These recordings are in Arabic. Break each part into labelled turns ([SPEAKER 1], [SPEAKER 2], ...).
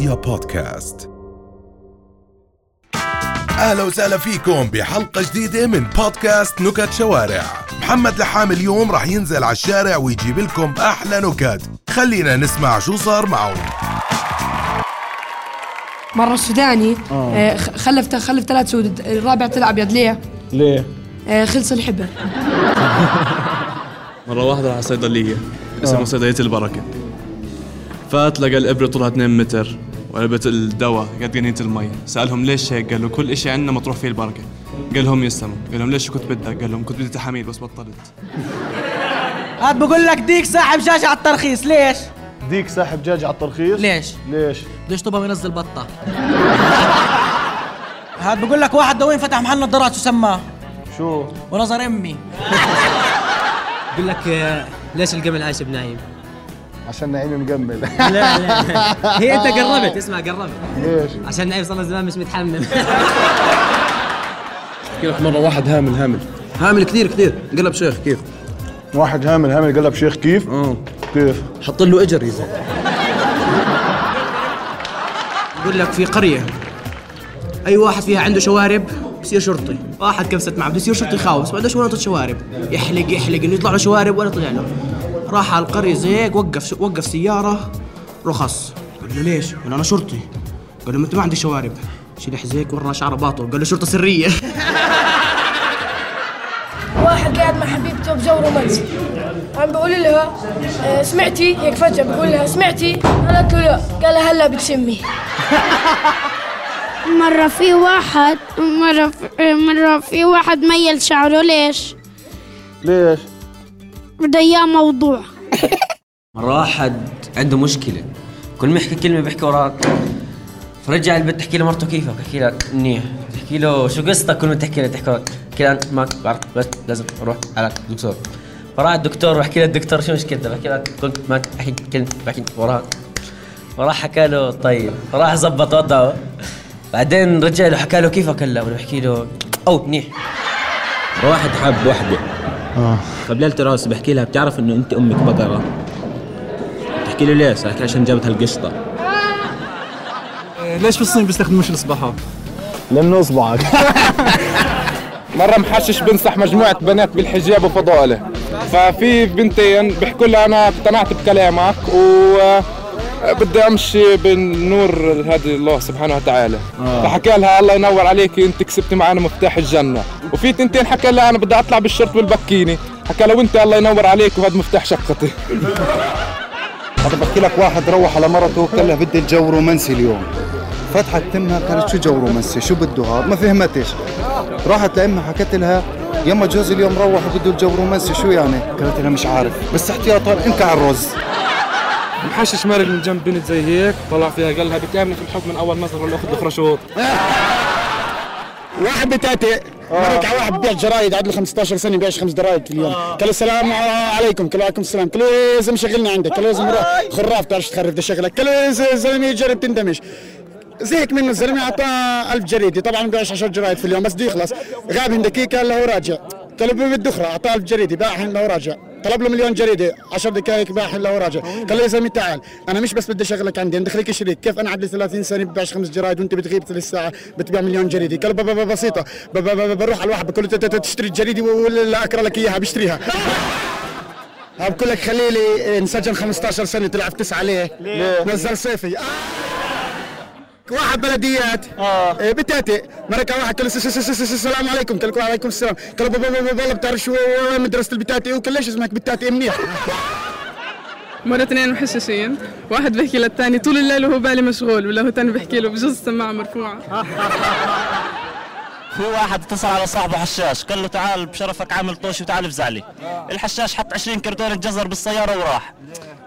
[SPEAKER 1] رؤيا بودكاست. أهلا وسهلا فيكم بحلقة جديدة من بودكاست نكت شوارع. محمد لحام اليوم راح ينزل على الشارع ويجيب لكم أحلى نكت. خلينا نسمع شو صار معه
[SPEAKER 2] مرة السوداني. آه. خلف خلف ثلاث سود. الرابع طلع أبيض. ليه؟
[SPEAKER 3] ليه؟
[SPEAKER 2] آه خلص الحبر
[SPEAKER 4] مرة واحدة على صيدلية اسمها صيدلية البركة. فات لقى الإبرة طولها 2 متر. وعلبة الدواء قد جنينة المي سألهم ليش هيك قالوا كل إشي عندنا مطروح فيه البركة قال لهم يسلموا قال لهم ليش كنت بدك قال لهم كنت بدي تحاميل بس بطلت
[SPEAKER 5] هاد بقول لك ديك ساحب دجاج على الترخيص ليش؟
[SPEAKER 3] ديك ساحب دجاج على الترخيص
[SPEAKER 5] ليش؟
[SPEAKER 3] ليش؟
[SPEAKER 5] ليش طبعا ينزل بطة؟ هاد بقول لك واحد دوين فتح محل نظارات شو سماه؟
[SPEAKER 3] شو؟
[SPEAKER 5] ونظر أمي
[SPEAKER 6] بقول لك آه، ليش القمل عايش بنايم؟
[SPEAKER 3] عشان نعيم مجمل
[SPEAKER 6] لا لا هي أنت قربت اسمع قربت.
[SPEAKER 3] ليش؟
[SPEAKER 6] عشان نعيم صار له زمان مش متحمم
[SPEAKER 7] أحكي لك مرة واحد هامل هامل. هامل كثير كثير. قلب شيخ كيف؟
[SPEAKER 3] واحد هامل هامل قلب شيخ كيف؟
[SPEAKER 7] آه.
[SPEAKER 3] كيف؟
[SPEAKER 7] حط له إجر يا زلمه
[SPEAKER 6] بقول لك في قرية أي واحد فيها عنده شوارب بصير شرطي. واحد كبست معه بده يصير شرطي خاوس ما عندوش ولا شوارب. يحلق يحلق إنه يطلع له شوارب ولا طلع له. راح على القرية زيك وقف وقف سيارة رخص قال له ليش؟ قال له أنا شرطي. قال له ما أنت ما عندك شوارب. شيل حزيك وراه شعره باطل قال له شرطة سرية.
[SPEAKER 2] واحد قاعد مع حبيبته بجو رومانسي. عم بقول لها آه، سمعتي؟ هيك فجأة بقول لها سمعتي؟ قالت له لا. قال لها هلا بتشمي
[SPEAKER 8] مرة في واحد مرة في مرة في واحد ميل شعره ليش؟
[SPEAKER 3] ليش؟
[SPEAKER 8] بده اياه موضوع.
[SPEAKER 6] مرة واحد عنده مشكلة. كل ما يحكي كلمة بيحكي وراك فرجع البيت تحكي له مرته كيفك بحكي لك منيح. تحكي له شو قصتك كل ما تحكي له؟ تحكي له تحكي له ما بعرف بس لازم أروح على الدكتور. فراح الدكتور وحكي له الدكتور شو مشكلتك بحكي لك كنت ما أحكي كلمة بحكي وراك فراح حكى له طيب. راح زبط وضعه. بعدين رجع له حكى له كيفك هلا بحكي له أو منيح.
[SPEAKER 9] واحد حب وحدة. آه. فبليلة راس بحكي لها بتعرف إنه أنت أمك بقرة؟ بتحكي له ليش؟ قالت لي عشان جابت هالقشطة.
[SPEAKER 7] ليش في الصين بيستخدموش الإصبعات؟
[SPEAKER 3] لأنه إصبعك.
[SPEAKER 10] مرة محشش بنصح مجموعة بنات بالحجاب وفضائله ففي بنتين بيحكوا لها أنا اقتنعت بكلامك و بدي امشي بالنور هذا الله سبحانه وتعالى. آه. فحكى لها الله ينور عليك انت كسبتي معنا مفتاح الجنة. وفي تنتين حكى لها أنا بدي اطلع بالشورت والبكيني حكى لها وانت الله ينور عليك وهذا مفتاح شقتي.
[SPEAKER 11] هذا بحكي لك واحد روح على مرته وقال لها بدي الجو رومانسي اليوم. فتحت تمها قالت شو جو رومانسي؟ شو بده هذا؟ ما فهمتش. راحت لأمها حكت لها يما جوزي اليوم روح وبده الجو رومانسي شو يعني؟ قالت لها مش عارف. بس احتياطا انكع الرز.
[SPEAKER 10] محشش مارق من جنب بنت زي هيك طلع فيها قال لها بتأمني في الحب من أول نظره ولا أخذ
[SPEAKER 12] واحد بتأتي. مرق على واحد ببيع جرايد عاد له 15 سنة بيعش خمس جرايد في اليوم. قال له السلام عليكم قال عليكم السلام. قال له لازم شغلنا عندك. قال له لازم خراف تعرفش تخرف ده شغلك قال له زلمة جرب تندمج. زهق منه الزلمة أعطاه 1000 جريدة. طبعا بيعش 10 جرايد في اليوم بس بده يخلص. غاب دقيقه قال له راجع. قال له بده أخرى أعطاه 1000 جريدة باعها له راجع. طلب له مليون جريدة. 10 دقائق باع له وراجع قال له يا زلمه تعال. أنا مش بس بدي اشغلك عندي. أنا دخلك شريك. كيف أنا عندي 30 سنة ببيعش خمس جرايد وأنت بتغيب ثلاث ساعة بتبيع مليون جريدة؟ قال بابا بسيطة. بروح على الواحد بقول له تشتري الجريدة ولا اقرا لك إياها بشتريها بقول لك خليلي انسجن 15 سنة تلعب تسعة عليه ليه؟ نزل صيفي. آه. واحد بلديات. آه. بتاتي. مركا واحد قال السلام عليكم. قال وعليكم السلام. قال بابا بابا بتعرف شو وين مدرسة البتاتي. وقال ليش اسمك بتاتي؟ منيح.
[SPEAKER 13] مرة اثنين محششين واحد بيحكي للثاني طول الليل وهو بالي مشغول ولا هو ثاني بيحكي له بجوز السماعة مرفوعة.
[SPEAKER 14] في واحد اتصل على صاحبه حشاش قال له تعال بشرفك عامل طوشي وتعال افزع الحشاش حط 20 كرتونة جزر بالسيارة وراح.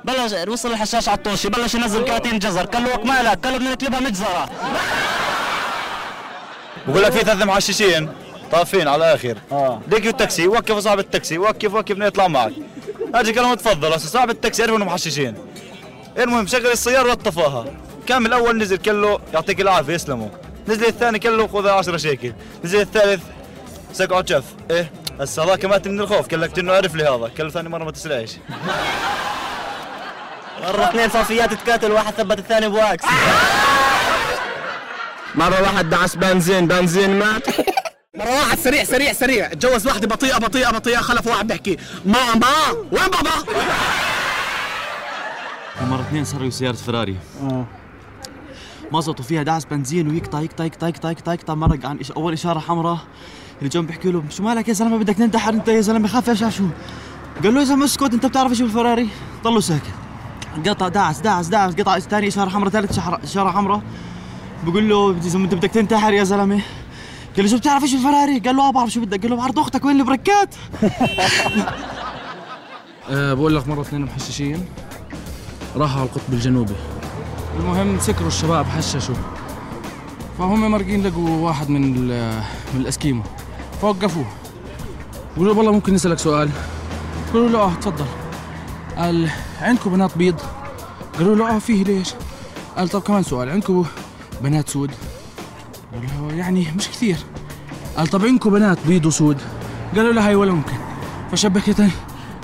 [SPEAKER 14] بلش وصل الحشاش على الطوشي بلش ينزل كراتين جزر قال له مالك قال له بدنا نكتبها مجزرة.
[SPEAKER 15] بقول لك في ثلاث محششين طافين على الآخر. آه. ديك التاكسي وقف صاحب التاكسي وقف وقف بدنا يطلع معك. أجي قال لهم تفضل هسه صاحب التاكسي يعرف انهم محششين. المهم شغل السيارة وطفاها كان الأول نزل قال له يعطيك العافية يسلموا. نزل الثاني قال له خذ 10 شيكل. نزل الثالث سقعوا شف. إيه؟ هسه هذاك مات من الخوف. قال لك انه عرف لي هذا. قال له ثاني مرة ما تسرعش
[SPEAKER 14] مرة اثنين صافيات تقاتل واحد ثبت الثاني بواكس.
[SPEAKER 7] مرة واحد دعس بنزين. بنزين مات.
[SPEAKER 5] مرة واحد سريع سريع سريع. اتجوز واحدة بطيئة بطيئة بطيئة. خلف واحد بيحكي. ماما وين بابا؟
[SPEAKER 16] مرة اثنين سرقوا سيارة فراري. ما زبطوا فيها دعس بنزين ويقطع يقطع يقطع يقطع يقطع يقطع مرق عن إش... أول إشارة حمراء اللي جنب بيحكي له شو مالك يا زلمة؟ بدك تنتحر أنت يا زلمة خاف إيش شو قال له يا زلمه اسكت أنت بتعرف إيش الفراري؟ ضلوا ساكت. قطع دعس دعس دعس قطع ثاني إشارة حمراء ثالث إشارة حمراء. بقول له يا زلمه انت بدك تنتحر يا زلمة. قال له شو بتعرف إيش الفراري؟ قال له آه بعرف شو بدك. قال له بعرض أختك وين البركات؟
[SPEAKER 17] أه بقول لك مرة اثنين محششين راحوا على القطب الجنوبي. المهم سكروا الشباب حششوا. فهم مرقين لقوا واحد من من الأسكيمو. فوقفوه. قالوا له والله ممكن نسألك سؤال. قالوا له آه تفضل. قال عندكم بنات بيض؟ قالوا له آه فيه ليش؟ قال طب كمان سؤال عندكم بنات سود؟ قال له يعني مش كثير. قال طب عندكم بنات بيض وسود؟ قالوا له هاي ولا ممكن. فشبك تاني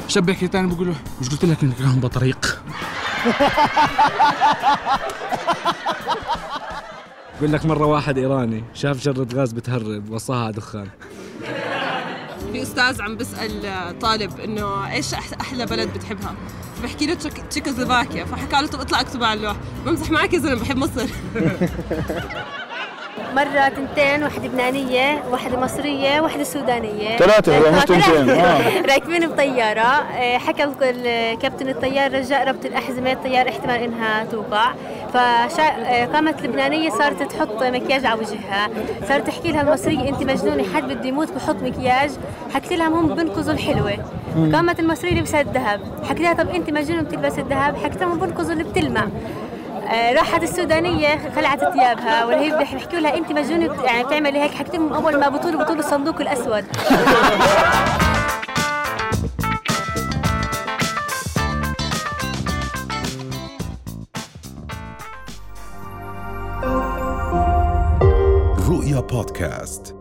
[SPEAKER 17] شبك تاني بقول له مش قلت لك إنك بطريق.
[SPEAKER 18] بقول لك مرة واحد إيراني شاف جرة غاز بتهرب وصاها على دخان
[SPEAKER 13] في أستاذ عم بسأل طالب إنه إيش أح- أحلى بلد بتحبها؟ فبحكي له تشيك- تشيكوسلوفاكيا فحكى له طب اطلع اكتب على اللوح. بمزح معك يا زلمة بحب مصر.
[SPEAKER 19] مرة تنتين واحدة لبنانية واحدة مصرية واحدة سودانية.
[SPEAKER 3] ثلاثة مش تنتين،. آه.
[SPEAKER 19] راكبين بطيارة؟ آه، حكى ال- كابتن الطيار رجاء ربط الأحزمة الطيار احتمال إنها توقع. فقامت لبنانية صارت تحط مكياج على وجهها. صارت تحكي لها المصرية أنت مجنونة حد بده يموت بحط مكياج. حكت لها هم بنقذوا الحلوة. قامت المصرية لبست الذهب. حكت لها طب أنت مجنونة بتلبس الذهب؟ حكت لها هم بنقذوا اللي بتلمع. آه، راحت السودانية خلعت ثيابها ولا هي بيحكوا لها أنت مجنونة بت- يعني بتعملي هيك حكيت لهم أول ما بطولوا بطولوا الصندوق الأسود.
[SPEAKER 1] رؤيا بودكاست.